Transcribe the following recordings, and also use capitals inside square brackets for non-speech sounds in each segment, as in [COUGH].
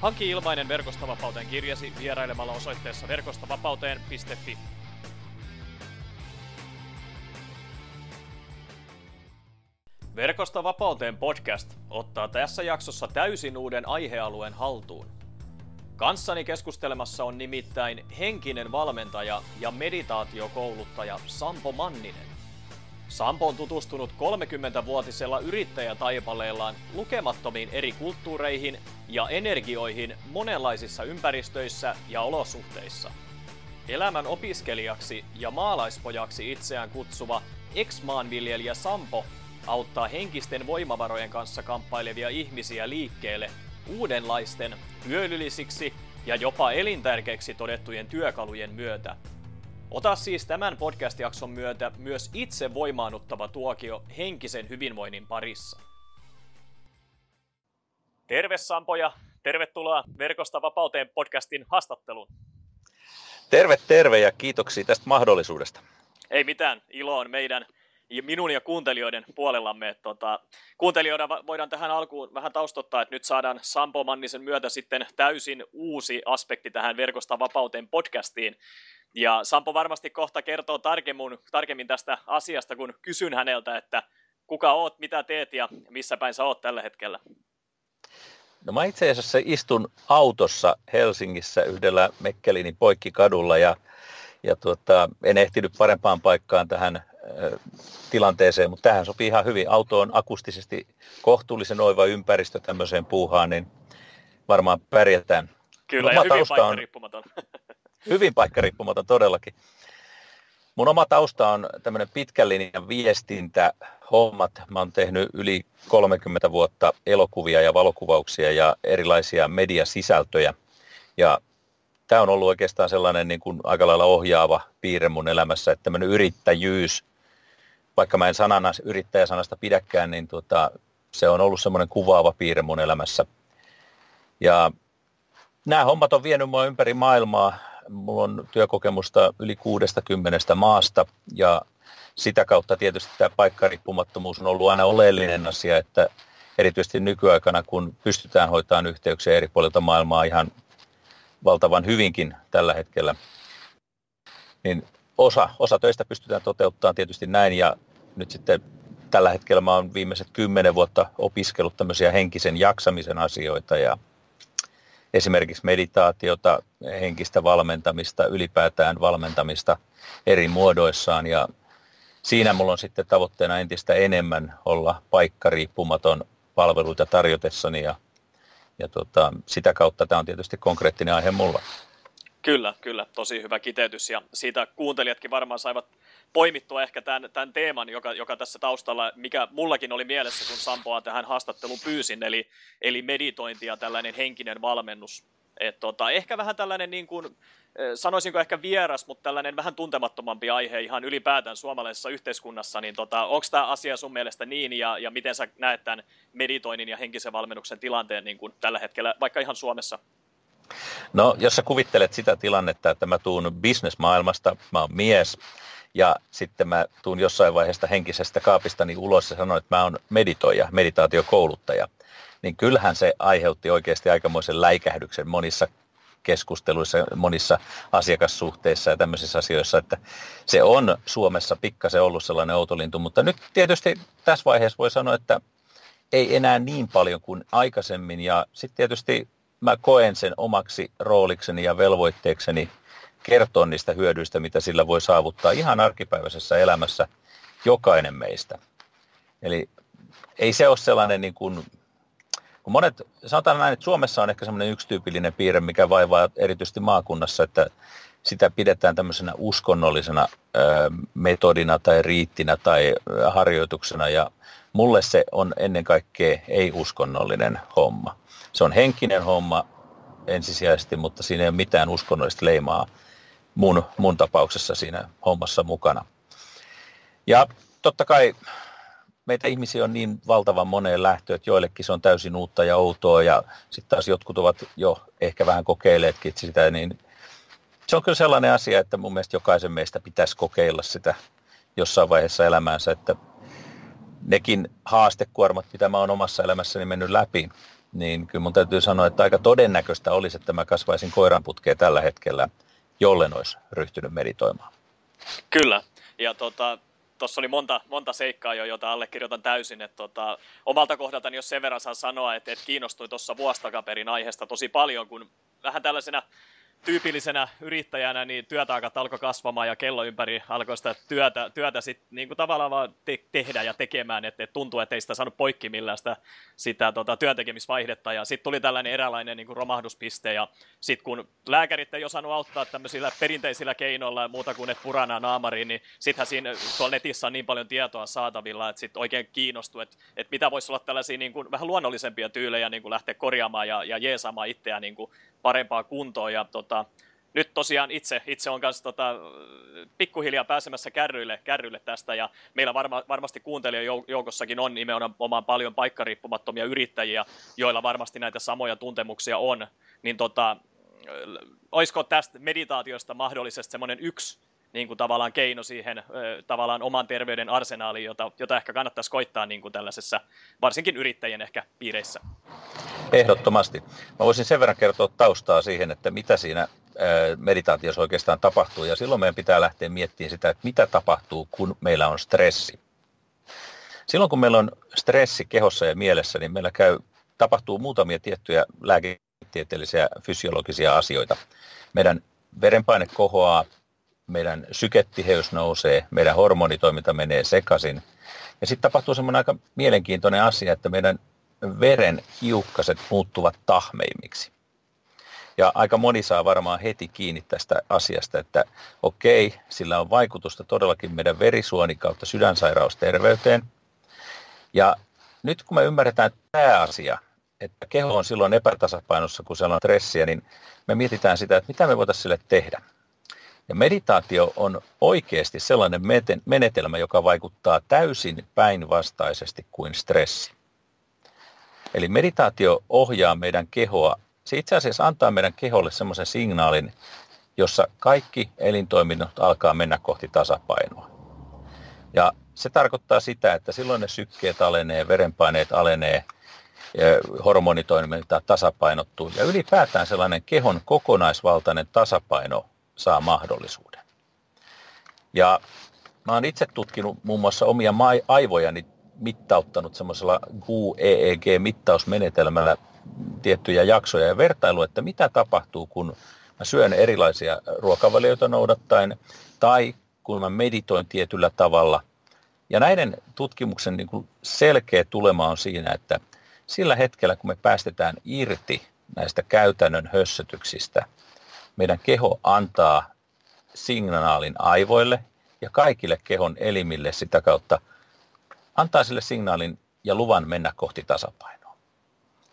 Hanki ilmainen Verkostavapauteen kirjasi vierailemalla osoitteessa verkostavapauteen.fi. Verkostavapauteen podcast ottaa tässä jaksossa täysin uuden aihealueen haltuun. Kanssani keskustelemassa on nimittäin henkinen valmentaja ja meditaatiokouluttaja Sampo Manninen. Sampo on tutustunut 30-vuotisella yrittäjätaipaleellaan lukemattomiin eri kulttuureihin ja energioihin monenlaisissa ympäristöissä ja olosuhteissa. Elämän opiskelijaksi ja maalaispojaksi itseään kutsuva ex-maanviljelijä Sampo auttaa henkisten voimavarojen kanssa kamppailevia ihmisiä liikkeelle uudenlaisten, hyödyllisiksi ja jopa elintärkeiksi todettujen työkalujen myötä – Ota siis tämän podcast-jakson myötä myös itse voimaannuttava tuokio henkisen hyvinvoinnin parissa. Terve Sampo ja tervetuloa Verkosta vapauteen podcastin haastatteluun. Terve, terve ja kiitoksia tästä mahdollisuudesta. Ei mitään, ilo on meidän minun ja kuuntelijoiden puolellamme. Että tota, kuuntelijoida voidaan tähän alkuun vähän taustottaa, että nyt saadaan Sampo Mannisen myötä sitten täysin uusi aspekti tähän Verkosta vapauteen podcastiin. Ja Sampo varmasti kohta kertoo tarkemmin, tarkemmin tästä asiasta, kun kysyn häneltä, että kuka oot, mitä teet ja missä päin sä oot tällä hetkellä. No mä itse asiassa istun autossa Helsingissä yhdellä Mekkelinin poikkikadulla ja, ja tuota, en ehtinyt parempaan paikkaan tähän tilanteeseen, mutta tähän sopii ihan hyvin. Auto on akustisesti kohtuullisen oiva ympäristö tämmöiseen puuhaan, niin varmaan pärjätään. Kyllä, Oma ja hyvin paikkariippumaton. [LAUGHS] hyvin paikkariippumaton todellakin. Mun oma tausta on tämmöinen pitkän linjan viestintä, hommat. Mä oon tehnyt yli 30 vuotta elokuvia ja valokuvauksia ja erilaisia mediasisältöjä. Ja tämä on ollut oikeastaan sellainen niin kuin aika lailla ohjaava piirre mun elämässä, että tämmöinen yrittäjyys – vaikka mä en sanana, yrittäjäsanasta pidäkään, niin tuota, se on ollut semmoinen kuvaava piirre mun elämässä. Ja nämä hommat on vienyt mua ympäri maailmaa. Mulla on työkokemusta yli 60 maasta ja sitä kautta tietysti tämä paikkariippumattomuus on ollut aina oleellinen asia, että erityisesti nykyaikana, kun pystytään hoitamaan yhteyksiä eri puolilta maailmaa ihan valtavan hyvinkin tällä hetkellä, niin osa, osa töistä pystytään toteuttamaan tietysti näin. Ja nyt sitten tällä hetkellä mä oon viimeiset kymmenen vuotta opiskellut tämmöisiä henkisen jaksamisen asioita ja esimerkiksi meditaatiota, henkistä valmentamista, ylipäätään valmentamista eri muodoissaan ja siinä mulla on sitten tavoitteena entistä enemmän olla paikkariippumaton palveluita tarjotessani ja, ja tota, sitä kautta tämä on tietysti konkreettinen aihe mulla. Kyllä, kyllä, tosi hyvä kiteytys ja siitä kuuntelijatkin varmaan saivat poimittua ehkä tämän, tämän teeman, joka, joka tässä taustalla, mikä mullakin oli mielessä, kun Sampoa tähän haastatteluun pyysin, eli, eli meditointi ja tällainen henkinen valmennus. Et tota, ehkä vähän tällainen, niin kuin, eh, sanoisinko ehkä vieras, mutta tällainen vähän tuntemattomampi aihe ihan ylipäätään suomalaisessa yhteiskunnassa, niin tota, onko tämä asia sun mielestä niin, ja, ja miten sä näet tämän meditoinnin ja henkisen valmennuksen tilanteen niin kuin tällä hetkellä, vaikka ihan Suomessa? No, jos sä kuvittelet sitä tilannetta, että mä tuun bisnesmaailmasta, mä oon mies, ja sitten mä tuun jossain vaiheessa henkisestä kaapistani ulos ja sanon, että mä oon meditoija, meditaatiokouluttaja, niin kyllähän se aiheutti oikeasti aikamoisen läikähdyksen monissa keskusteluissa, monissa asiakassuhteissa ja tämmöisissä asioissa, että se on Suomessa pikkasen ollut sellainen outolintu, mutta nyt tietysti tässä vaiheessa voi sanoa, että ei enää niin paljon kuin aikaisemmin. Ja sitten tietysti mä koen sen omaksi roolikseni ja velvoitteekseni kertoa niistä hyödyistä, mitä sillä voi saavuttaa ihan arkipäiväisessä elämässä jokainen meistä. Eli ei se ole sellainen niin kuin, kun monet, sanotaan näin, että Suomessa on ehkä semmoinen yksityypillinen piirre, mikä vaivaa erityisesti maakunnassa, että sitä pidetään tämmöisenä uskonnollisena metodina tai riittinä tai harjoituksena ja mulle se on ennen kaikkea ei-uskonnollinen homma. Se on henkinen homma, ensisijaisesti, mutta siinä ei ole mitään uskonnollista leimaa mun, mun tapauksessa siinä hommassa mukana. Ja totta kai meitä ihmisiä on niin valtavan moneen lähtö, että joillekin se on täysin uutta ja outoa ja sitten taas jotkut ovat jo ehkä vähän kokeilleetkin sitä, niin se on kyllä sellainen asia, että mun mielestä jokaisen meistä pitäisi kokeilla sitä jossain vaiheessa elämäänsä, että nekin haastekuormat, mitä mä oon omassa elämässäni mennyt läpi, niin kyllä mun täytyy sanoa, että aika todennäköistä olisi, että mä kasvaisin koiranputkeen tällä hetkellä, jollen olisi ryhtynyt meditoimaan. Kyllä, ja tota, tuossa oli monta, monta seikkaa jo, jota allekirjoitan täysin. Että tota, omalta kohdaltani, jos sen verran saa sanoa, että, että kiinnostuin tuossa vuostakaperin aiheesta tosi paljon, kun vähän tällaisena tyypillisenä yrittäjänä niin työtaakat alkoi kasvamaan ja kello ympäri alkoi sitä työtä, työtä sit, niin kuin tavallaan vaan te- tehdä ja tekemään, että et tuntuu, että ei sitä saanut poikki millään sitä, sitä tota, työntekemisvaihdetta ja sitten tuli tällainen eräänlainen niin kuin romahduspiste ja sitten kun lääkärit ei osannut auttaa tämmöisillä perinteisillä keinoilla ja muuta kuin et purana naamariin, niin sittenhän siinä tuolla netissä on niin paljon tietoa saatavilla, että sitten oikein kiinnostuu, että, että mitä voisi olla tällaisia niin kuin, vähän luonnollisempia tyylejä niin kuin lähteä korjaamaan ja, ja jeesaamaan itseään niin kuin parempaa kuntoa. Ja tota, nyt tosiaan itse, itse on kanssa tota, pikkuhiljaa pääsemässä kärryille, kärryille tästä. Ja meillä varma, varmasti kuuntelijajoukossakin on nimenomaan paljon paikkariippumattomia yrittäjiä, joilla varmasti näitä samoja tuntemuksia on, niin tota, olisiko tästä meditaatiosta mahdollisesti semmoinen yksi niin kuin tavallaan keino siihen tavallaan oman terveyden arsenaaliin, jota, jota ehkä kannattaisi koittaa niin kuin tällaisessa, varsinkin yrittäjien ehkä piireissä. Ehdottomasti. Mä voisin sen verran kertoa taustaa siihen, että mitä siinä meditaatiossa oikeastaan tapahtuu. Ja silloin meidän pitää lähteä miettimään sitä, että mitä tapahtuu, kun meillä on stressi. Silloin kun meillä on stressi kehossa ja mielessä, niin meillä käy, tapahtuu muutamia tiettyjä lääketieteellisiä fysiologisia asioita. Meidän verenpaine kohoaa, meidän sykettiheys nousee, meidän hormonitoiminta menee sekaisin. Ja sitten tapahtuu semmoinen aika mielenkiintoinen asia, että meidän veren hiukkaset muuttuvat tahmeimmiksi. Ja aika moni saa varmaan heti kiinni tästä asiasta, että okei, sillä on vaikutusta todellakin meidän verisuoni kautta sydänsairausterveyteen. Ja nyt kun me ymmärretään tämä asia, että keho on silloin epätasapainossa, kun siellä on stressiä, niin me mietitään sitä, että mitä me voitaisiin sille tehdä. Ja meditaatio on oikeasti sellainen menetelmä, joka vaikuttaa täysin päinvastaisesti kuin stressi. Eli meditaatio ohjaa meidän kehoa. Se itse asiassa antaa meidän keholle semmoisen signaalin, jossa kaikki elintoiminnot alkaa mennä kohti tasapainoa. Ja se tarkoittaa sitä, että silloin ne sykkeet alenee, verenpaineet alenee, hormonitoiminta tasapainottuu ja ylipäätään sellainen kehon kokonaisvaltainen tasapaino mahdollisuuden. Ja mä oon itse tutkinut muun muassa omia aivojani mittauttanut semmoisella QEEG-mittausmenetelmällä tiettyjä jaksoja ja vertailu, että mitä tapahtuu, kun mä syön erilaisia ruokavalioita noudattaen tai kun mä meditoin tietyllä tavalla. Ja näiden tutkimuksen niin kuin selkeä tulema on siinä, että sillä hetkellä, kun me päästetään irti näistä käytännön hössötyksistä, meidän keho antaa signaalin aivoille ja kaikille kehon elimille sitä kautta – antaa sille signaalin ja luvan mennä kohti tasapainoa.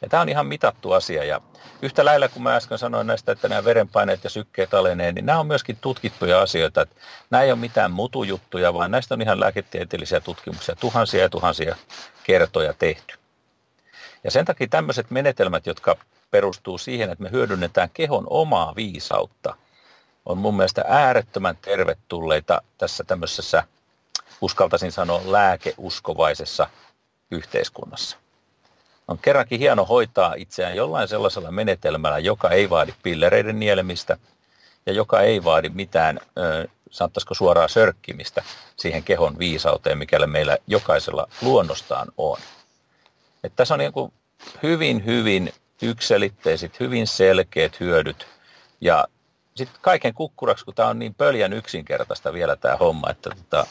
Ja tämä on ihan mitattu asia ja yhtä lailla kun mä äsken sanoin näistä, että nämä verenpaineet ja sykkeet alenee, niin nämä on myöskin tutkittuja asioita. Että nämä ei ole mitään mutujuttuja, vaan näistä on ihan lääketieteellisiä tutkimuksia, tuhansia ja tuhansia kertoja tehty. Ja sen takia tämmöiset menetelmät, jotka perustuu siihen, että me hyödynnetään kehon omaa viisautta, on mun mielestä äärettömän tervetulleita tässä tämmöisessä uskaltaisin sanoa lääkeuskovaisessa yhteiskunnassa. On kerrankin hieno hoitaa itseään jollain sellaisella menetelmällä, joka ei vaadi pillereiden nielemistä ja joka ei vaadi mitään, sanottaisiko suoraa sörkkimistä siihen kehon viisauteen, mikäli meillä jokaisella luonnostaan on. Että tässä on niin kuin hyvin, hyvin ykselitteiset, hyvin selkeät hyödyt ja sitten kaiken kukkuraksi, kun tämä on niin pöljän yksinkertaista vielä tämä homma, että tota,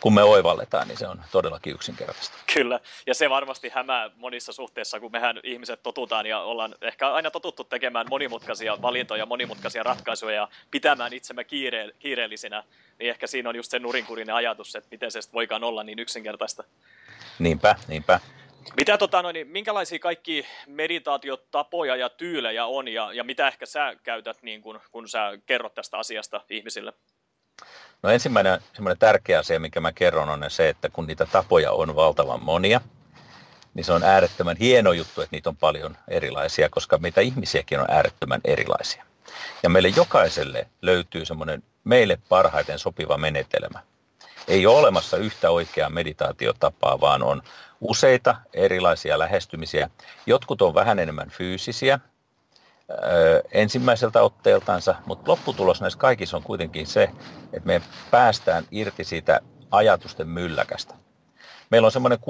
kun me oivalletaan, niin se on todellakin yksinkertaista. Kyllä, ja se varmasti hämää monissa suhteissa, kun mehän ihmiset totutaan ja ollaan ehkä aina totuttu tekemään monimutkaisia valintoja, monimutkaisia ratkaisuja ja pitämään itsemme kiire- kiireellisinä, niin ehkä siinä on just se nurinkurinen ajatus, että miten se voikaan olla niin yksinkertaista. Niinpä, niinpä. Mitä tota, no, niin, minkälaisia kaikki meditaatiotapoja ja tyylejä on ja, ja mitä ehkä sä käytät niin kun, kun sä kerrot tästä asiasta ihmisille? No ensimmäinen tärkeä asia, mikä mä kerron, on se, että kun niitä tapoja on valtavan monia, niin se on äärettömän hieno juttu, että niitä on paljon erilaisia, koska meitä ihmisiäkin on äärettömän erilaisia. Ja meille jokaiselle löytyy semmoinen meille parhaiten sopiva menetelmä. Ei ole olemassa yhtä oikeaa meditaatiotapaa, vaan on useita erilaisia lähestymisiä. Jotkut on vähän enemmän fyysisiä ö, ensimmäiseltä otteeltansa, mutta lopputulos näissä kaikissa on kuitenkin se, että me päästään irti siitä ajatusten mylläkästä. Meillä on semmoinen 60-80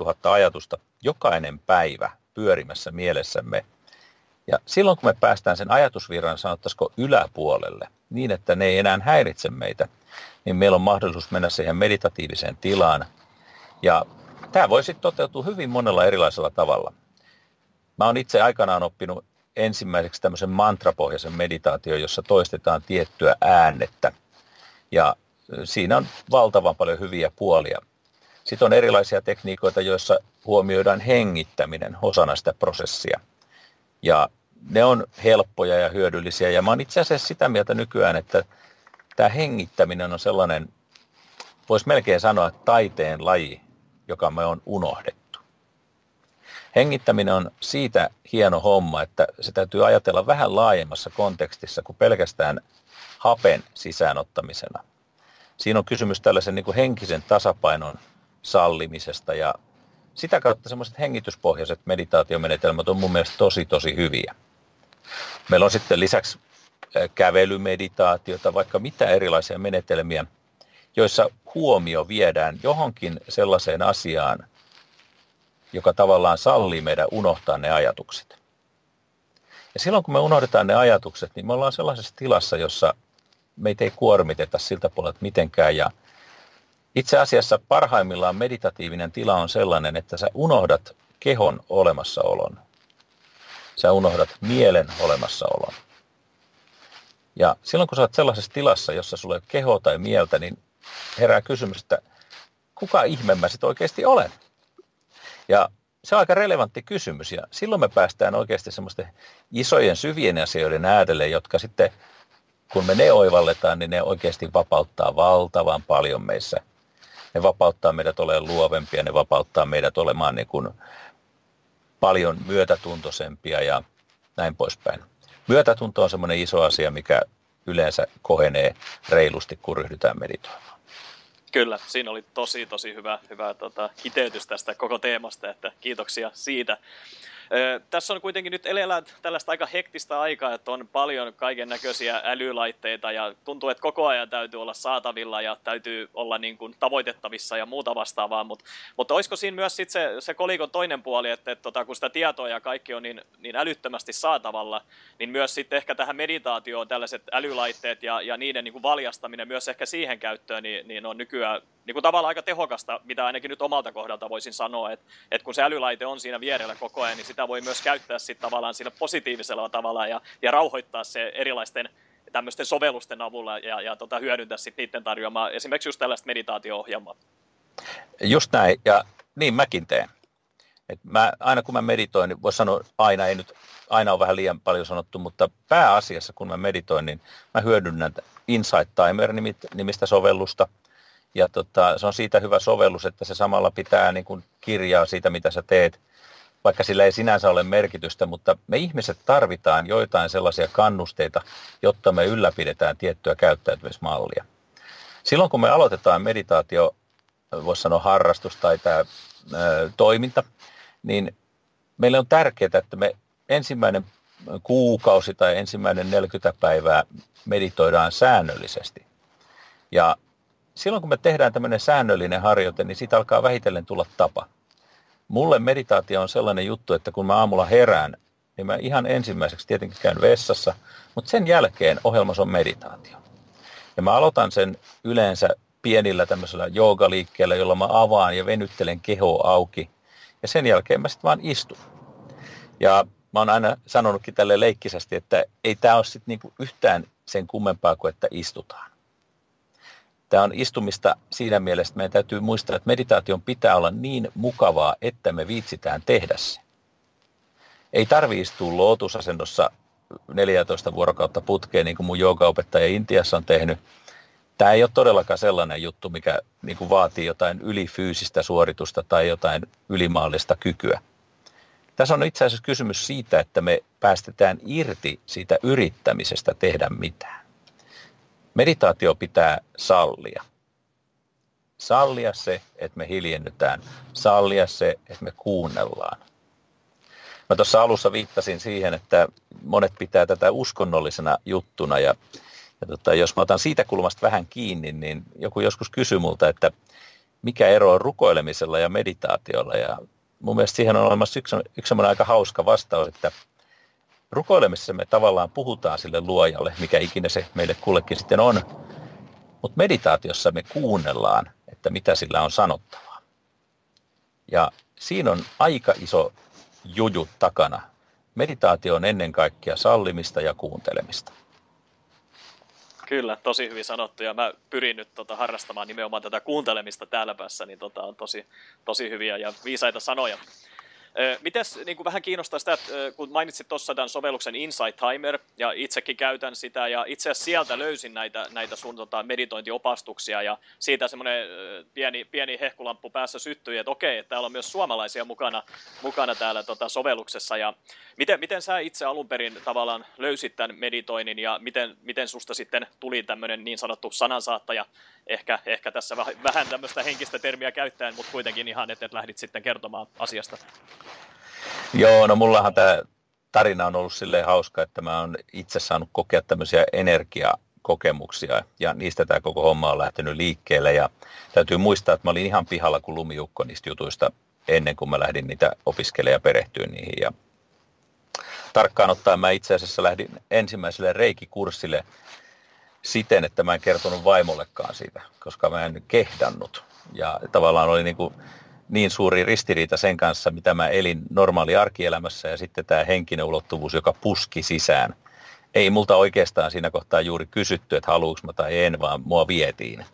000 ajatusta jokainen päivä pyörimässä mielessämme. Ja silloin kun me päästään sen ajatusvirran, sanottaisiko yläpuolelle, niin että ne ei enää häiritse meitä, niin meillä on mahdollisuus mennä siihen meditatiiviseen tilaan. Ja tämä voi sitten toteutua hyvin monella erilaisella tavalla. Mä oon itse aikanaan oppinut ensimmäiseksi tämmöisen mantrapohjaisen meditaation, jossa toistetaan tiettyä äänettä. Ja siinä on valtavan paljon hyviä puolia. Sitten on erilaisia tekniikoita, joissa huomioidaan hengittäminen osana sitä prosessia. Ja ne on helppoja ja hyödyllisiä. Ja mä oon itse asiassa sitä mieltä nykyään, että tämä hengittäminen on sellainen, voisi melkein sanoa, taiteen laji, joka me on unohdettu. Hengittäminen on siitä hieno homma, että se täytyy ajatella vähän laajemmassa kontekstissa kuin pelkästään hapen sisäänottamisena. Siinä on kysymys tällaisen niin kuin henkisen tasapainon sallimisesta ja sitä kautta semmoiset hengityspohjaiset meditaatiomenetelmät on mun mielestä tosi tosi hyviä. Meillä on sitten lisäksi kävelymeditaatiota, vaikka mitä erilaisia menetelmiä, joissa huomio viedään johonkin sellaiseen asiaan, joka tavallaan sallii meidän unohtaa ne ajatukset. Ja silloin kun me unohdetaan ne ajatukset, niin me ollaan sellaisessa tilassa, jossa meitä ei kuormiteta siltä puolelta mitenkään. Ja itse asiassa parhaimmillaan meditatiivinen tila on sellainen, että sä unohdat kehon olemassaolon. Sä unohdat mielen olemassaolon. Ja silloin kun sä oot sellaisessa tilassa, jossa sulla ei ole kehoa tai mieltä, niin herää kysymys, että kuka ihme mä sitten oikeasti olen? Ja se on aika relevantti kysymys ja silloin me päästään oikeasti semmoisten isojen syvien asioiden äärelle, jotka sitten kun me ne oivalletaan, niin ne oikeasti vapauttaa valtavan paljon meissä. Ne vapauttaa meidät olemaan luovempia, ne vapauttaa meidät olemaan niin kuin paljon myötätuntoisempia ja näin poispäin. Myötätunto on semmoinen iso asia, mikä yleensä kohenee reilusti, kun ryhdytään meditoimaan. Kyllä, siinä oli tosi tosi hyvä, hyvä tota, kiteytys tästä koko teemasta, että kiitoksia siitä. Tässä on kuitenkin nyt elellä tällaista aika hektistä aikaa, että on paljon kaiken näköisiä älylaitteita ja tuntuu, että koko ajan täytyy olla saatavilla ja täytyy olla niin kuin tavoitettavissa ja muuta vastaavaa, mutta, mutta olisiko siinä myös sit se, se kolikon toinen puoli, että, että tota, kun sitä tietoa ja kaikki on niin, niin älyttömästi saatavalla, niin myös sitten ehkä tähän meditaatioon tällaiset älylaitteet ja, ja niiden niin kuin valjastaminen myös ehkä siihen käyttöön, niin, niin on nykyään niin kuin tavallaan aika tehokasta, mitä ainakin nyt omalta kohdalta voisin sanoa, että, että kun se älylaite on siinä vierellä koko ajan, niin sitä voi myös käyttää sitten tavallaan sillä positiivisella tavalla ja, ja rauhoittaa se erilaisten tämmöisten sovellusten avulla ja, ja tota, hyödyntää sitten niiden tarjoamaa esimerkiksi just tällaista meditaatio-ohjelmaa. Just näin, ja niin mäkin teen. Et mä, aina kun mä meditoin, niin voisi sanoa aina, ei nyt aina on vähän liian paljon sanottu, mutta pääasiassa kun mä meditoin, niin mä hyödynnän Insight Timer nimistä sovellusta – ja tota, se on siitä hyvä sovellus, että se samalla pitää niin kuin kirjaa siitä, mitä sä teet, vaikka sillä ei sinänsä ole merkitystä, mutta me ihmiset tarvitaan joitain sellaisia kannusteita, jotta me ylläpidetään tiettyä käyttäytymismallia. Silloin kun me aloitetaan meditaatio, voisi sanoa harrastus tai tämä ää, toiminta, niin meille on tärkeää, että me ensimmäinen kuukausi tai ensimmäinen 40 päivää meditoidaan säännöllisesti. Ja silloin kun me tehdään tämmöinen säännöllinen harjoite, niin siitä alkaa vähitellen tulla tapa. Mulle meditaatio on sellainen juttu, että kun mä aamulla herään, niin mä ihan ensimmäiseksi tietenkin käyn vessassa, mutta sen jälkeen ohjelmassa on meditaatio. Ja mä aloitan sen yleensä pienillä tämmöisellä joogaliikkeellä, jolla mä avaan ja venyttelen kehoa auki. Ja sen jälkeen mä sitten vaan istun. Ja mä oon aina sanonutkin tälle leikkisesti, että ei tämä ole sitten niinku yhtään sen kummempaa kuin että istutaan Tämä on istumista siinä mielessä, että meidän täytyy muistaa, että meditaation pitää olla niin mukavaa, että me viitsitään tehdä se. Ei tarvi istua lootusasennossa 14 vuorokautta putkeen, niin kuin mun joogaopettaja Intiassa on tehnyt. Tämä ei ole todellakaan sellainen juttu, mikä niin kuin vaatii jotain ylifyysistä suoritusta tai jotain ylimaallista kykyä. Tässä on itse asiassa kysymys siitä, että me päästetään irti siitä yrittämisestä tehdä mitään. Meditaatio pitää sallia. Sallia se, että me hiljennytään. Sallia se, että me kuunnellaan. Mä tuossa alussa viittasin siihen, että monet pitää tätä uskonnollisena juttuna ja, ja tota, jos mä otan siitä kulmasta vähän kiinni, niin joku joskus kysyy multa, että mikä ero on rukoilemisella ja meditaatiolla ja mun mielestä siihen on olemassa yksi, yksi aika hauska vastaus, että rukoilemisessa me tavallaan puhutaan sille luojalle, mikä ikinä se meille kullekin sitten on, mutta meditaatiossa me kuunnellaan, että mitä sillä on sanottavaa. Ja siinä on aika iso juju takana. Meditaatio on ennen kaikkea sallimista ja kuuntelemista. Kyllä, tosi hyvin sanottu ja mä pyrin nyt tota, harrastamaan nimenomaan tätä kuuntelemista täällä päässä, niin tota, on tosi, tosi hyviä ja viisaita sanoja. Mites niin kuin vähän kiinnostaa sitä, että kun mainitsit tuossa tämän sovelluksen Insight Timer, ja itsekin käytän sitä, ja itse asiassa sieltä löysin näitä, näitä sun tota, meditointiopastuksia, ja siitä semmoinen pieni, pieni hehkulamppu päässä syttyi, että okei, että täällä on myös suomalaisia mukana, mukana täällä tota, sovelluksessa, ja miten, miten sä itse alun perin tavallaan löysit tämän meditoinnin, ja miten, miten susta sitten tuli tämmöinen niin sanottu sanansaattaja, ehkä, ehkä tässä vähän tämmöistä henkistä termiä käyttäen, mutta kuitenkin ihan, että lähdit sitten kertomaan asiasta. Joo, no mullahan tämä tarina on ollut silleen hauska, että mä oon itse saanut kokea tämmöisiä energiakokemuksia ja niistä tämä koko homma on lähtenyt liikkeelle ja täytyy muistaa, että mä olin ihan pihalla kuin lumiukko niistä jutuista ennen kuin mä lähdin niitä opiskelemaan ja perehtyä niihin ja tarkkaan ottaen mä itse asiassa lähdin ensimmäiselle reikikurssille siten, että mä en kertonut vaimollekaan siitä, koska mä en kehdannut ja tavallaan oli niin kuin niin suuri ristiriita sen kanssa, mitä mä elin normaali arkielämässä ja sitten tämä henkinen ulottuvuus, joka puski sisään. Ei multa oikeastaan siinä kohtaa juuri kysytty, että haluuks mä tai en, vaan mua vietiin.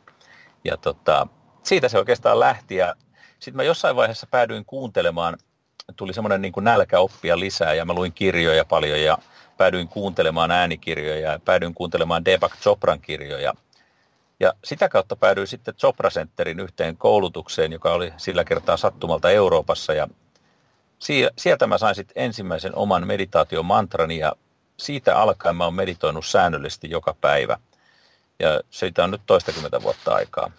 Ja tota, siitä se oikeastaan lähti ja sitten mä jossain vaiheessa päädyin kuuntelemaan, tuli semmoinen niin nälkä oppia lisää ja mä luin kirjoja paljon ja päädyin kuuntelemaan äänikirjoja ja päädyin kuuntelemaan Deepak Chopran kirjoja – ja sitä kautta päädyin sitten Chopra Centerin yhteen koulutukseen, joka oli sillä kertaa sattumalta Euroopassa. Ja sieltä mä sain sitten ensimmäisen oman meditaatiomantrani ja siitä alkaen mä oon meditoinut säännöllisesti joka päivä. Ja siitä on nyt toistakymmentä vuotta aikaa.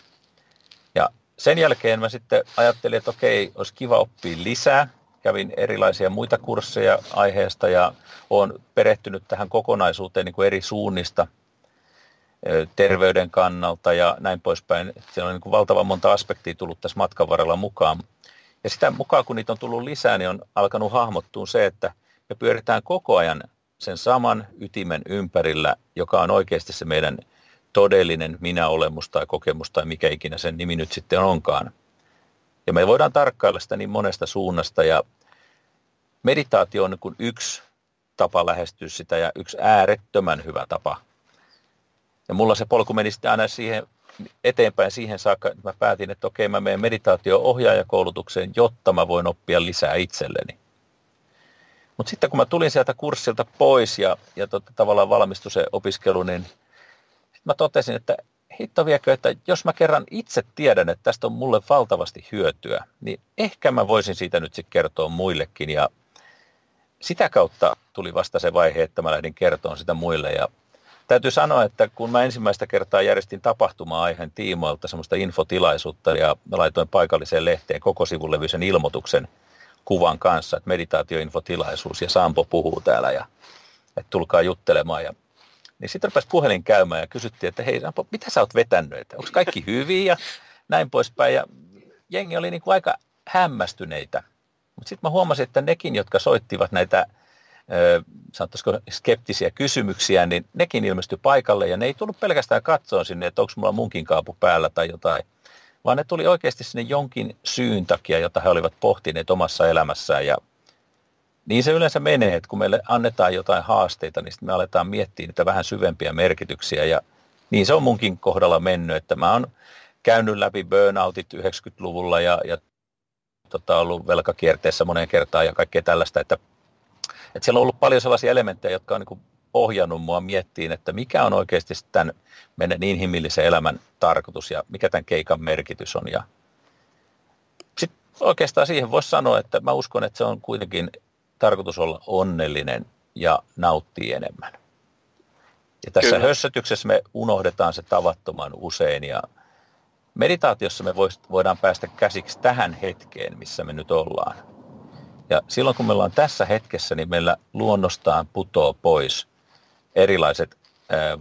Ja sen jälkeen mä sitten ajattelin, että okei, olisi kiva oppia lisää. Kävin erilaisia muita kursseja aiheesta ja olen perehtynyt tähän kokonaisuuteen niin kuin eri suunnista – terveyden kannalta ja näin poispäin. Siellä on niin kuin valtavan monta aspektia tullut tässä matkan varrella mukaan. Ja sitä mukaan, kun niitä on tullut lisää, niin on alkanut hahmottua se, että me pyöritään koko ajan sen saman ytimen ympärillä, joka on oikeasti se meidän todellinen minä-olemus tai kokemus tai mikä ikinä sen nimi nyt sitten onkaan. Ja me voidaan tarkkailla sitä niin monesta suunnasta ja meditaatio on niin yksi tapa lähestyä sitä ja yksi äärettömän hyvä tapa ja mulla se polku meni sitten aina siihen eteenpäin siihen saakka, että mä päätin, että okei, mä menen meditaatio-ohjaajakoulutukseen, jotta mä voin oppia lisää itselleni. Mutta sitten kun mä tulin sieltä kurssilta pois ja, ja tota, tavallaan valmistui se opiskelu, niin mä totesin, että hitto viekö, että jos mä kerran itse tiedän, että tästä on mulle valtavasti hyötyä, niin ehkä mä voisin siitä nyt sitten kertoa muillekin. Ja sitä kautta tuli vasta se vaihe, että mä lähdin kertomaan sitä muille. Ja Täytyy sanoa, että kun mä ensimmäistä kertaa järjestin tapahtuma-aiheen tiimoilta semmoista infotilaisuutta ja mä laitoin paikalliseen lehteen koko sivulevyisen ilmoituksen kuvan kanssa, että meditaatioinfotilaisuus ja Sampo puhuu täällä ja että tulkaa juttelemaan. Ja, niin sitten rupesi puhelin käymään ja kysyttiin, että hei Sampo, mitä sä oot vetänyt, että onko kaikki hyviä ja näin poispäin. Ja jengi oli niin kuin aika hämmästyneitä. Mutta sitten mä huomasin, että nekin, jotka soittivat näitä sanottaisiko skeptisiä kysymyksiä, niin nekin ilmestyi paikalle ja ne ei tullut pelkästään katsoa sinne, että onko mulla munkin kaapu päällä tai jotain, vaan ne tuli oikeasti sinne jonkin syyn takia, jota he olivat pohtineet omassa elämässään ja niin se yleensä menee, että kun meille annetaan jotain haasteita, niin sitten me aletaan miettiä niitä vähän syvempiä merkityksiä ja niin se on munkin kohdalla mennyt, että mä oon käynyt läpi burnoutit 90-luvulla ja, ja tota, ollut velkakierteessä moneen kertaan ja kaikkea tällaista, että, että siellä on ollut paljon sellaisia elementtejä, jotka on niin ohjannut mua miettiin, että mikä on oikeasti tämän meidän inhimillisen elämän tarkoitus ja mikä tämän keikan merkitys on. Ja sitten oikeastaan siihen voisi sanoa, että mä uskon, että se on kuitenkin tarkoitus olla onnellinen ja nauttii enemmän. Ja tässä Kyllä. hössötyksessä me unohdetaan se tavattoman usein ja meditaatiossa me voidaan päästä käsiksi tähän hetkeen, missä me nyt ollaan. Ja silloin kun me ollaan tässä hetkessä, niin meillä luonnostaan putoo pois erilaiset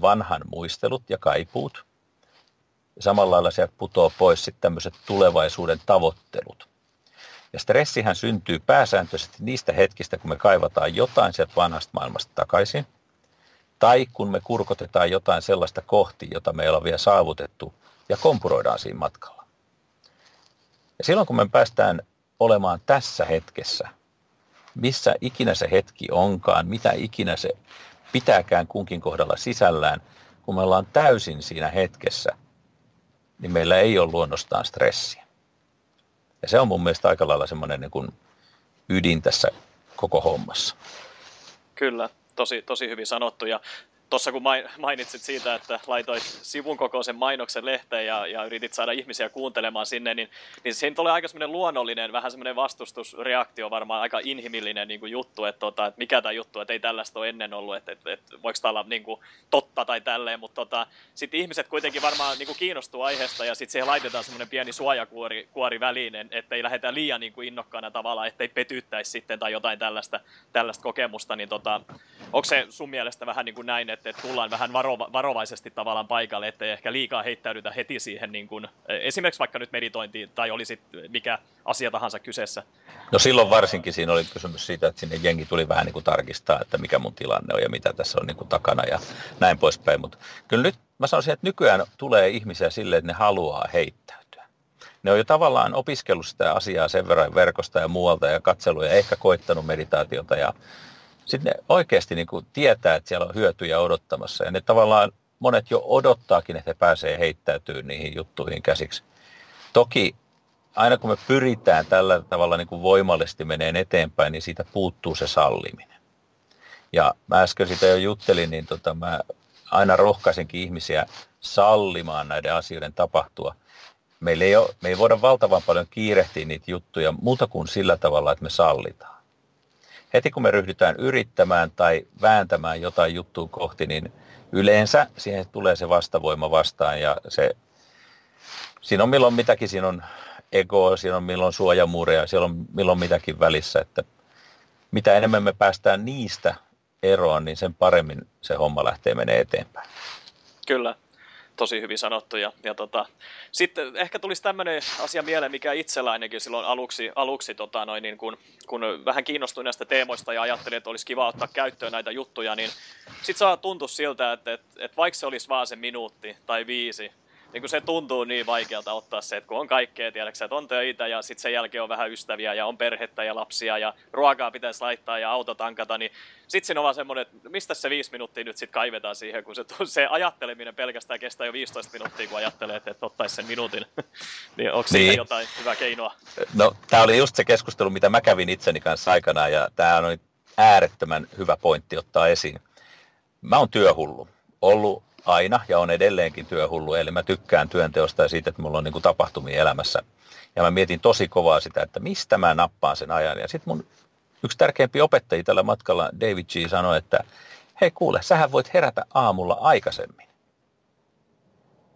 vanhan muistelut ja kaipuut. Ja samalla lailla sieltä putoo pois sitten tämmöiset tulevaisuuden tavoittelut. Ja stressihän syntyy pääsääntöisesti niistä hetkistä, kun me kaivataan jotain sieltä vanhasta maailmasta takaisin. Tai kun me kurkotetaan jotain sellaista kohti, jota me ei ole vielä saavutettu ja kompuroidaan siinä matkalla. Ja silloin kun me päästään olemaan tässä hetkessä, missä ikinä se hetki onkaan, mitä ikinä se pitääkään kunkin kohdalla sisällään, kun me ollaan täysin siinä hetkessä, niin meillä ei ole luonnostaan stressiä. Ja se on mun mielestä aika lailla semmoinen niin kuin ydin tässä koko hommassa. Kyllä, tosi, tosi hyvin sanottu. Ja tuossa kun mainitsit siitä, että laitoit sivun kokoisen mainoksen lehteen ja, ja yritit saada ihmisiä kuuntelemaan sinne, niin, niin siinä tuli aika semmoinen luonnollinen, vähän semmoinen vastustusreaktio, varmaan aika inhimillinen niin kuin juttu, että, tota, että mikä tämä juttu, että ei tällaista ole ennen ollut, että, että, että voiko tämä olla niin kuin, totta tai tälleen, mutta tota, sitten ihmiset kuitenkin varmaan niin kuin kiinnostuu aiheesta ja sitten siihen laitetaan semmoinen pieni suojakuori kuori väliin, että ei lähdetä liian niin kuin innokkaana tavalla, ettei petyttäisi sitten tai jotain tällaista, tällaista kokemusta, niin tota, onko se sun mielestä vähän niin kuin näin, että, että tullaan vähän varova, varovaisesti tavallaan paikalle, ettei ehkä liikaa heittäydytä heti siihen niin kuin, esimerkiksi vaikka nyt meditointiin tai olisi mikä asia tahansa kyseessä? No silloin varsinkin siinä oli kysymys siitä, että sinne jengi tuli vähän niin kuin tarkistaa, että mikä mun tilanne on ja mitä tässä on niin kuin takana ja näin poispäin. Mutta kyllä nyt mä sanoisin, että nykyään tulee ihmisiä silleen, että ne haluaa heittäytyä. Ne on jo tavallaan opiskellut sitä asiaa sen verran verkosta ja muualta ja katseluja, ehkä koittanut meditaatiota ja sitten ne oikeasti niin kuin tietää, että siellä on hyötyjä odottamassa. Ja ne tavallaan monet jo odottaakin, että he pääsee heittäytyy niihin juttuihin käsiksi. Toki aina kun me pyritään tällä tavalla niin kuin voimallisesti meneen eteenpäin, niin siitä puuttuu se salliminen. Ja mä äsken sitä jo juttelin, niin tota, mä aina rohkaisenkin ihmisiä sallimaan näiden asioiden tapahtua. Meillä ei ole, me ei voida valtavan paljon kiirehtiä niitä juttuja muuta kuin sillä tavalla, että me sallitaan heti kun me ryhdytään yrittämään tai vääntämään jotain juttua kohti, niin yleensä siihen tulee se vastavoima vastaan ja se, siinä on milloin mitäkin, siinä on ego, siinä on milloin suojamuureja, siellä on milloin mitäkin välissä, että mitä enemmän me päästään niistä eroon, niin sen paremmin se homma lähtee menee eteenpäin. Kyllä tosi hyvin sanottu. Ja, ja tota, sitten ehkä tulisi tämmöinen asia mieleen, mikä itsellä ainakin silloin aluksi, aluksi tota, noin, niin kun, kun vähän kiinnostuin näistä teemoista ja ajattelin, että olisi kiva ottaa käyttöön näitä juttuja, niin sitten saa tuntua siltä, että, että, että vaikka se olisi vaan se minuutti tai viisi, niin kun se tuntuu niin vaikealta ottaa se, että kun on kaikkea, tiedätkö, että on töitä ja sitten sen jälkeen on vähän ystäviä ja on perhettä ja lapsia ja ruokaa pitäisi laittaa ja auto tankata, niin sitten siinä on vaan semmoinen, että mistä se viisi minuuttia nyt sitten kaivetaan siihen, kun se, se ajatteleminen pelkästään kestää jo 15 minuuttia, kun ajattelee, että, että ottaisi sen minuutin. [LAUGHS] niin onko niin. siinä jotain hyvää keinoa? No, tämä oli just se keskustelu, mitä mä kävin itseni kanssa aikanaan ja tämä on äärettömän hyvä pointti ottaa esiin. Mä oon työhullu, ollut aina ja on edelleenkin työhullu, eli mä tykkään työnteosta ja siitä, että mulla on niin kuin tapahtumia elämässä. Ja mä mietin tosi kovaa sitä, että mistä mä nappaan sen ajan. Ja sitten mun yksi tärkeimpi opettaja tällä matkalla, David G. sanoi, että hei kuule, sähän voit herätä aamulla aikaisemmin.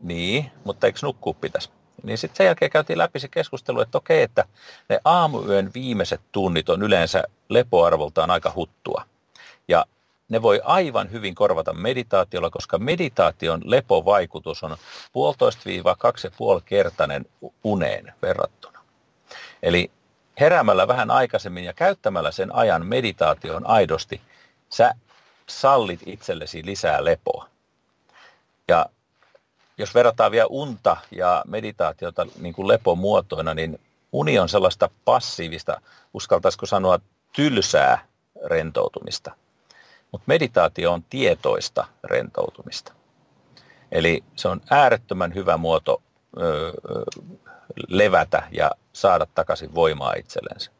Niin, mutta eikö nukkuu pitäisi? Niin sitten sen jälkeen käytiin läpi se keskustelu, että okei, että ne aamuyön viimeiset tunnit on yleensä lepoarvoltaan aika huttua. Ja ne voi aivan hyvin korvata meditaatiolla, koska meditaation lepovaikutus on puolitoista kaksi puoli kertainen uneen verrattuna. Eli heräämällä vähän aikaisemmin ja käyttämällä sen ajan meditaation aidosti, sä sallit itsellesi lisää lepoa. Ja jos verrataan vielä unta ja meditaatiota niin kuin lepomuotoina, niin uni on sellaista passiivista, uskaltaisiko sanoa tylsää rentoutumista. Mutta meditaatio on tietoista rentoutumista. Eli se on äärettömän hyvä muoto ö, levätä ja saada takaisin voimaa itsellensä.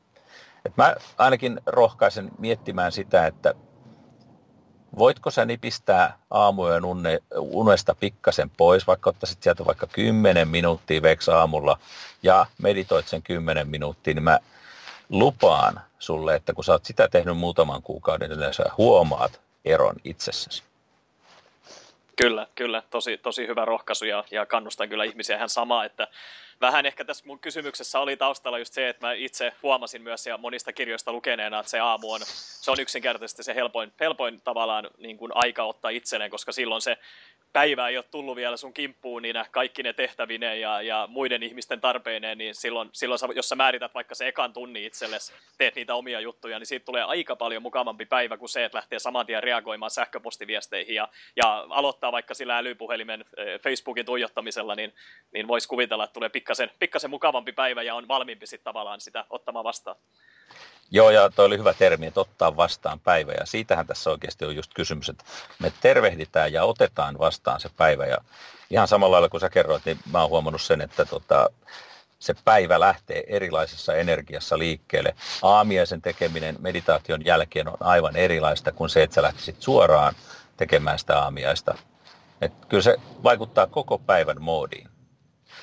Et mä ainakin rohkaisen miettimään sitä, että voitko sä nipistää aamujen unne, unesta pikkasen pois, vaikka ottaisit sieltä vaikka 10 minuuttia veks aamulla ja meditoit sen 10 minuuttia, niin mä lupaan sulle, että kun sä oot sitä tehnyt muutaman kuukauden, niin sä huomaat eron itsessäsi. Kyllä, kyllä. Tosi, tosi hyvä rohkaisu ja, ja kannustan kyllä ihmisiä ihan samaa, että vähän ehkä tässä mun kysymyksessä oli taustalla just se, että mä itse huomasin myös ja monista kirjoista lukeneena, että se aamu on, se on yksinkertaisesti se helpoin, helpoin tavallaan niin kuin aika ottaa itselleen, koska silloin se päivä ei ole tullut vielä sun kimppuun niin kaikki ne tehtävineen ja, ja muiden ihmisten tarpeineen, niin silloin, silloin sä, jos sä määrität vaikka se ekan tunni itsellesi, teet niitä omia juttuja, niin siitä tulee aika paljon mukavampi päivä kuin se, että lähtee saman tien reagoimaan sähköpostiviesteihin ja, ja aloittaa vaikka sillä älypuhelimen Facebookin tuijottamisella, niin, niin voisi kuvitella, että tulee pikkasen, pikkasen mukavampi päivä ja on valmiimpi sitten tavallaan sitä ottamaan vastaan. Joo, ja toi oli hyvä termi, että ottaa vastaan päivä, ja siitähän tässä oikeasti on just kysymys, että me tervehditään ja otetaan vastaan se päivä, ja ihan samalla lailla kuin sä kerroit, niin mä oon huomannut sen, että tota, se päivä lähtee erilaisessa energiassa liikkeelle. Aamiaisen tekeminen meditaation jälkeen on aivan erilaista kuin se, että sä lähtisit suoraan tekemään sitä aamiaista. Et kyllä se vaikuttaa koko päivän moodiin.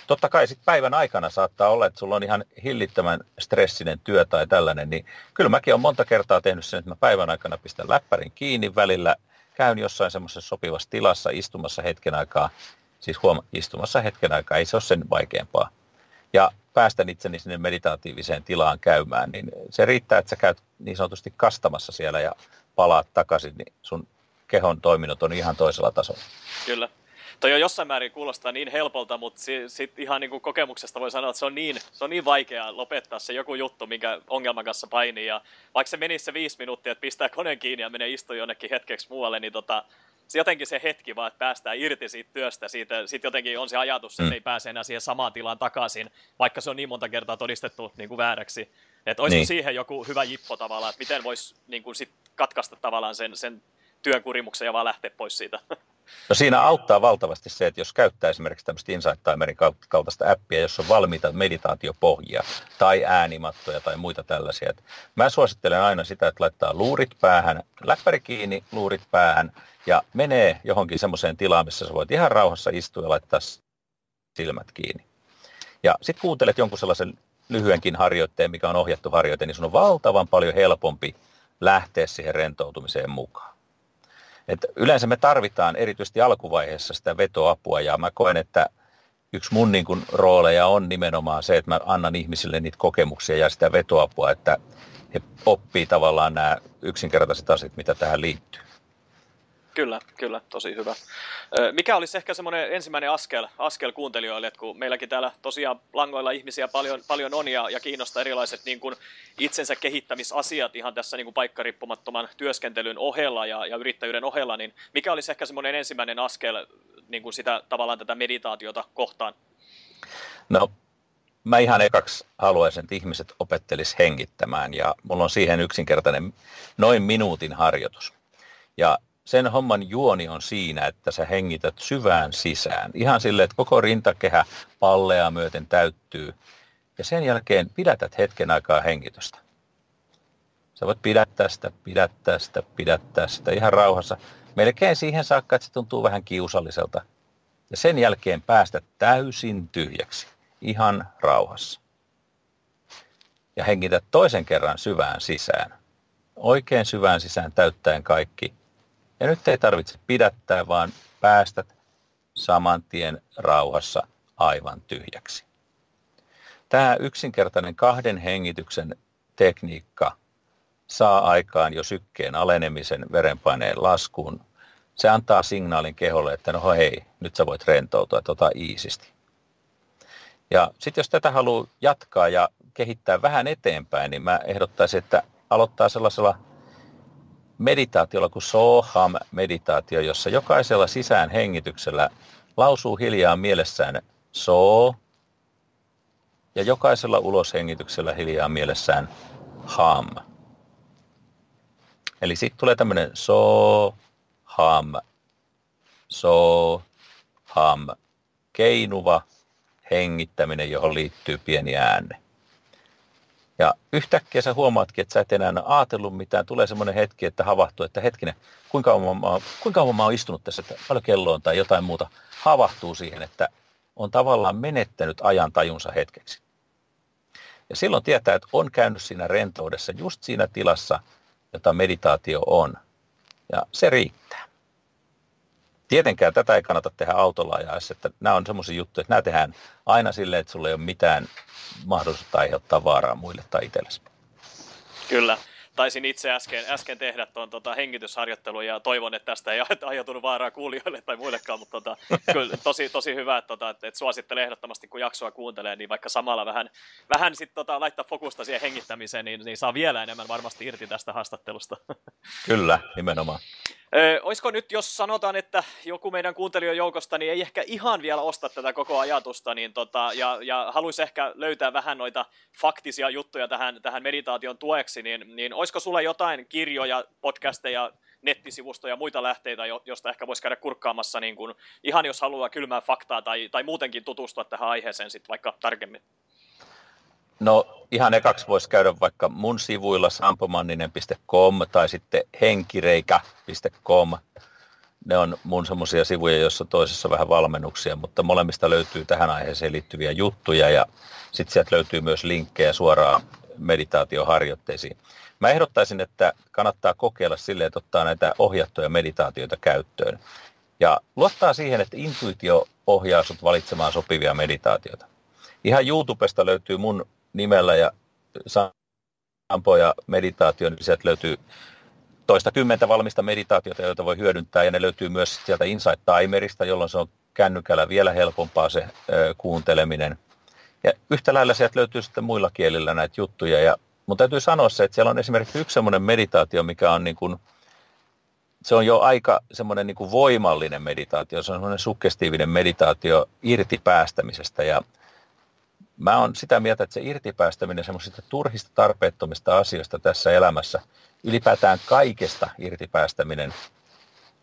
Totta kai sit päivän aikana saattaa olla, että sulla on ihan hillittömän stressinen työ tai tällainen, niin kyllä mäkin olen monta kertaa tehnyt sen, että mä päivän aikana pistän läppärin kiinni välillä, käyn jossain semmoisessa sopivassa tilassa istumassa hetken aikaa, siis huoma, istumassa hetken aikaa, ei se ole sen vaikeampaa. Ja päästän itseni sinne meditaatiiviseen tilaan käymään, niin se riittää, että sä käyt niin sanotusti kastamassa siellä ja palaat takaisin, niin sun kehon toiminnot on ihan toisella tasolla. Kyllä toi on jossain määrin kuulostaa niin helpolta, mutta sitten sit ihan niin kuin kokemuksesta voi sanoa, että se on niin, se on niin vaikea lopettaa se joku juttu, minkä ongelman kanssa painii. Ja vaikka se menisi se viisi minuuttia, että pistää koneen kiinni ja menee istua jonnekin hetkeksi muualle, niin tota, se jotenkin se hetki vaan, että päästään irti siitä työstä, siitä, siitä jotenkin on se ajatus, että mm. ei pääse enää siihen samaan tilaan takaisin, vaikka se on niin monta kertaa todistettu niin kuin vääräksi. Että olisiko niin. siihen joku hyvä jippo tavallaan, että miten voisi niin kuin sit katkaista tavallaan sen, sen työn kurimuksen ja vaan lähteä pois siitä. [LAUGHS] No siinä auttaa valtavasti se, että jos käyttää esimerkiksi tämmöistä Insight Timerin kaltaista appia, jossa on valmiita meditaatiopohjia tai äänimattoja tai muita tällaisia. Mä suosittelen aina sitä, että laittaa luurit päähän, läppäri kiinni, luurit päähän ja menee johonkin semmoiseen tilaan, missä sä voit ihan rauhassa istua ja laittaa silmät kiinni. Ja sitten kuuntelet jonkun sellaisen lyhyenkin harjoitteen, mikä on ohjattu harjoite, niin sun on valtavan paljon helpompi lähteä siihen rentoutumiseen mukaan. Et yleensä me tarvitaan erityisesti alkuvaiheessa sitä vetoapua ja mä koen, että yksi mun niin kuin, rooleja on nimenomaan se, että mä annan ihmisille niitä kokemuksia ja sitä vetoapua, että he oppii tavallaan nämä yksinkertaiset asiat, mitä tähän liittyy. Kyllä, kyllä, tosi hyvä. Mikä olisi ehkä semmoinen ensimmäinen askel, askel kuuntelijoille, että kun meilläkin täällä tosiaan langoilla ihmisiä paljon, paljon on ja, ja kiinnostaa erilaiset niin kuin itsensä kehittämisasiat ihan tässä niin kuin paikkariippumattoman työskentelyn ohella ja, ja yrittäjyyden ohella, niin mikä olisi ehkä semmoinen ensimmäinen askel niin kuin sitä tavallaan tätä meditaatiota kohtaan? No mä ihan ekaksi haluaisin, että ihmiset opettelis hengittämään ja mulla on siihen yksinkertainen noin minuutin harjoitus. Ja sen homman juoni on siinä, että sä hengität syvään sisään. Ihan sille, että koko rintakehä pallea myöten täyttyy. Ja sen jälkeen pidätät hetken aikaa hengitystä. Sä voit pidättää sitä, pidättää sitä, pidättää sitä ihan rauhassa. Melkein siihen saakka, että se tuntuu vähän kiusalliselta. Ja sen jälkeen päästä täysin tyhjäksi, ihan rauhassa. Ja hengitä toisen kerran syvään sisään. Oikein syvään sisään täyttäen kaikki ja nyt ei tarvitse pidättää, vaan päästät saman tien rauhassa aivan tyhjäksi. Tämä yksinkertainen kahden hengityksen tekniikka saa aikaan jo sykkeen alenemisen verenpaineen laskuun. Se antaa signaalin keholle, että no hei, nyt sä voit rentoutua, tota iisisti. Ja sitten jos tätä haluaa jatkaa ja kehittää vähän eteenpäin, niin mä ehdottaisin, että aloittaa sellaisella meditaatiolla kuin Soham-meditaatio, jossa jokaisella sisään hengityksellä lausuu hiljaa mielessään So, ja jokaisella uloshengityksellä hiljaa mielessään Ham. Eli sitten tulee tämmöinen So, Ham, So, ham, keinuva hengittäminen, johon liittyy pieni ääne. Ja yhtäkkiä sä huomaatkin, että sä et enää ajatellut mitään. Tulee semmoinen hetki, että havahtuu, että hetkinen, kuinka kauan mä, kuinka kauan mä oon istunut tässä, että paljon kello on tai jotain muuta. Havahtuu siihen, että on tavallaan menettänyt ajan tajunsa hetkeksi. Ja silloin tietää, että on käynyt siinä rentoudessa, just siinä tilassa, jota meditaatio on. Ja se riittää. Tietenkään tätä ei kannata tehdä autolla ajaessa, että nämä on semmoisia juttuja, että nämä tehdään aina silleen, että sulla ei ole mitään mahdollisuutta aiheuttaa vaaraa muille tai itsellesi. Kyllä taisin itse äsken, äsken tehdä tuon tota, hengitysharjoittelun ja toivon, että tästä ei [LAUGHS] aiheutunut vaaraa kuulijoille tai muillekaan, mutta tota, [LAUGHS] kyllä tosi, tosi hyvä, että, tota, että, että suosittelen ehdottomasti, kun jaksoa kuuntelee, niin vaikka samalla vähän, vähän sit, tota, laittaa fokusta siihen hengittämiseen, niin, niin saa vielä enemmän varmasti irti tästä haastattelusta. [LAUGHS] Kyllä, nimenomaan. Ö, olisiko nyt, jos sanotaan, että joku meidän kuuntelijoiden joukosta niin ei ehkä ihan vielä osta tätä koko ajatusta, niin tota, ja, ja haluaisi ehkä löytää vähän noita faktisia juttuja tähän, tähän meditaation tueksi, niin, niin olisiko sulla jotain kirjoja, podcasteja, nettisivustoja ja muita lähteitä, josta ehkä voisi käydä kurkkaamassa, niin kun, ihan jos haluaa kylmää faktaa tai, tai muutenkin tutustua tähän aiheeseen sitten vaikka tarkemmin? No ihan ekaksi voisi käydä vaikka mun sivuilla sampomanninen.com tai sitten henkireikä.com. Ne on mun semmoisia sivuja, joissa toisessa vähän valmennuksia, mutta molemmista löytyy tähän aiheeseen liittyviä juttuja ja sitten sieltä löytyy myös linkkejä suoraan meditaatioharjoitteisiin. Mä ehdottaisin, että kannattaa kokeilla silleen, että ottaa näitä ohjattuja meditaatioita käyttöön. Ja luottaa siihen, että intuitio ohjaa sut valitsemaan sopivia meditaatioita. Ihan YouTubesta löytyy mun nimellä ja Sampo ja meditaatio, niin sieltä löytyy toista kymmentä valmista meditaatiota, joita voi hyödyntää, ja ne löytyy myös sieltä Insight Timerista, jolloin se on kännykällä vielä helpompaa se ö, kuunteleminen. Ja yhtä lailla sieltä löytyy sitten muilla kielillä näitä juttuja, ja mun täytyy sanoa se, että siellä on esimerkiksi yksi semmoinen meditaatio, mikä on niin kuin, se on jo aika semmoinen niin kuin voimallinen meditaatio, se on semmoinen suggestiivinen meditaatio irti päästämisestä, ja mä oon sitä mieltä, että se irtipäästäminen semmoisista turhista tarpeettomista asioista tässä elämässä, ylipäätään kaikesta irtipäästäminen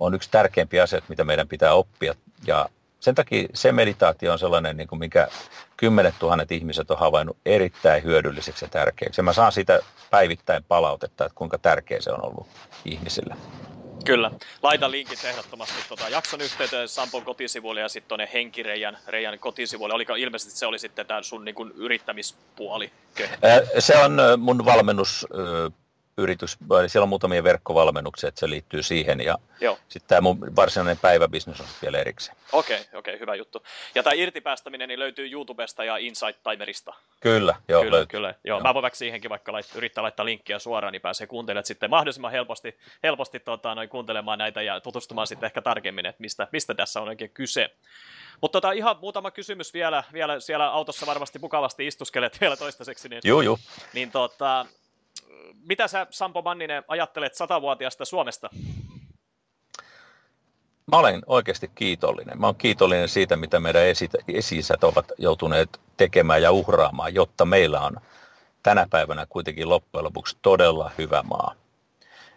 on yksi tärkeimpiä asioita, mitä meidän pitää oppia. Ja sen takia se meditaatio on sellainen, niin kuin mikä kymmenet tuhannet ihmiset on havainnut erittäin hyödylliseksi ja tärkeäksi. Ja mä saan siitä päivittäin palautetta, että kuinka tärkeä se on ollut ihmisille. Kyllä. Laita linkit ehdottomasti tota, jakson yhteyteen Sampon kotisivuille ja sitten tuonne Henkireijän Reijan kotisivuille. Oliko ilmeisesti se oli sitten tämä sun niin kuin, yrittämispuoli? Se on mun valmennus yritys, siellä on muutamia verkkovalmennuksia, että se liittyy siihen ja sitten tämä mun varsinainen päiväbisnes on vielä erikseen. Okei, okay, okei, okay, hyvä juttu. Ja tämä irtipäästäminen niin löytyy YouTubesta ja Insight Timerista. Kyllä, joo, kyllä, löytyy. kyllä. Joo, joo. Mä voin vaikka siihenkin vaikka lait, yrittää laittaa linkkiä suoraan, niin pääsee kuuntelemaan sitten mahdollisimman helposti, helposti tota, noin, kuuntelemaan näitä ja tutustumaan sitten ehkä tarkemmin, että mistä, mistä tässä on oikein kyse. Mutta tota, ihan muutama kysymys vielä, vielä siellä autossa varmasti mukavasti istuskelet vielä toistaiseksi. Niin, joo, joo. Niin tota, mitä sä Sampo Manninen ajattelet satavuotiaasta Suomesta? Mä olen oikeasti kiitollinen. Mä olen kiitollinen siitä, mitä meidän esi ovat joutuneet tekemään ja uhraamaan, jotta meillä on tänä päivänä kuitenkin loppujen lopuksi todella hyvä maa.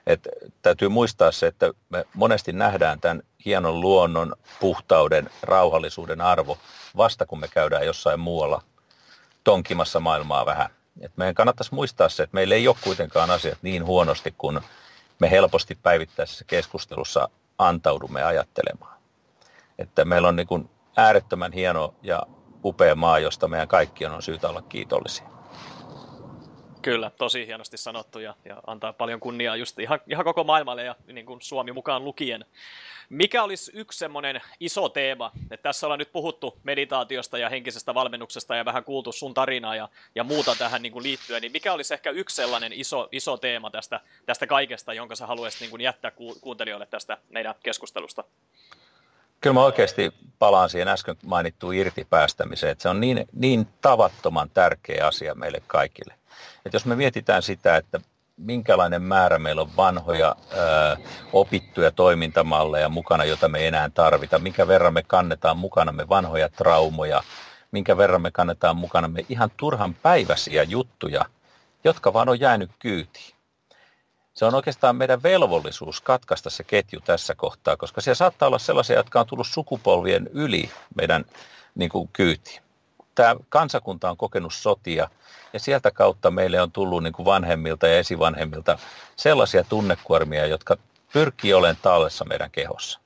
Et täytyy muistaa se, että me monesti nähdään tämän hienon luonnon, puhtauden, rauhallisuuden arvo vasta kun me käydään jossain muualla tonkimassa maailmaa vähän. Et meidän kannattaisi muistaa se, että meillä ei ole kuitenkaan asiat niin huonosti kuin me helposti päivittäisessä keskustelussa antaudumme ajattelemaan. Että meillä on niin kuin äärettömän hieno ja upea maa, josta meidän kaikkien on syytä olla kiitollisia. Kyllä, tosi hienosti sanottu ja, ja antaa paljon kunniaa just ihan, ihan koko maailmalle ja niin kuin Suomi mukaan lukien. Mikä olisi yksi semmoinen iso teema, että tässä ollaan nyt puhuttu meditaatiosta ja henkisestä valmennuksesta ja vähän kuultu sun tarinaa ja, ja muuta tähän niin kuin liittyen, niin mikä olisi ehkä yksi sellainen iso, iso teema tästä, tästä kaikesta, jonka sä haluaisit niin kuin jättää ku, kuuntelijoille tästä meidän keskustelusta? Kyllä mä oikeasti palaan siihen äsken mainittuun irtipäästämiseen, että se on niin, niin tavattoman tärkeä asia meille kaikille. Että jos me mietitään sitä, että minkälainen määrä meillä on vanhoja ää, opittuja toimintamalleja mukana, jota me ei enää tarvita, minkä verran me kannetaan mukana me vanhoja traumoja, minkä verran me kannetaan mukana me ihan turhan päiväisiä juttuja, jotka vaan on jäänyt kyytiin. se on oikeastaan meidän velvollisuus katkaista se ketju tässä kohtaa, koska siellä saattaa olla sellaisia, jotka on tullut sukupolvien yli meidän niin kuin, kyytiin. Tämä kansakunta on kokenut sotia ja sieltä kautta meille on tullut niin kuin vanhemmilta ja esivanhemmilta sellaisia tunnekuormia, jotka pyrkii olemaan tallessa meidän kehossa.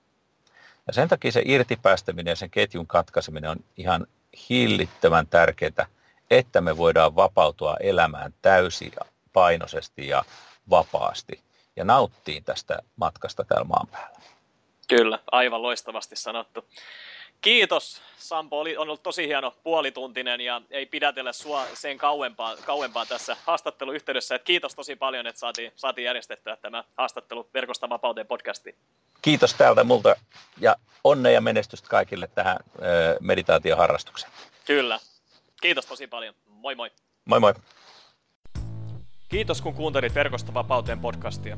Ja sen takia se irtipäästäminen ja sen ketjun katkaiseminen on ihan hillittömän tärkeää, että me voidaan vapautua elämään täysin painoisesti ja vapaasti ja nauttii tästä matkasta täällä maan päällä. Kyllä, aivan loistavasti sanottu. Kiitos Sampo, oli, on ollut tosi hieno puolituntinen ja ei pidätellä sua sen kauempaa, kauempaa tässä haastatteluyhteydessä. Et kiitos tosi paljon, että saatiin, saatiin järjestettyä tämä haastattelu Verkosta vapauteen podcastiin. Kiitos täältä multa ja onnea ja menestystä kaikille tähän meditaatioharrastukseen. Kyllä. Kiitos tosi paljon. Moi moi. Moi moi. Kiitos kun kuuntelit Verkosta vapauteen podcastia.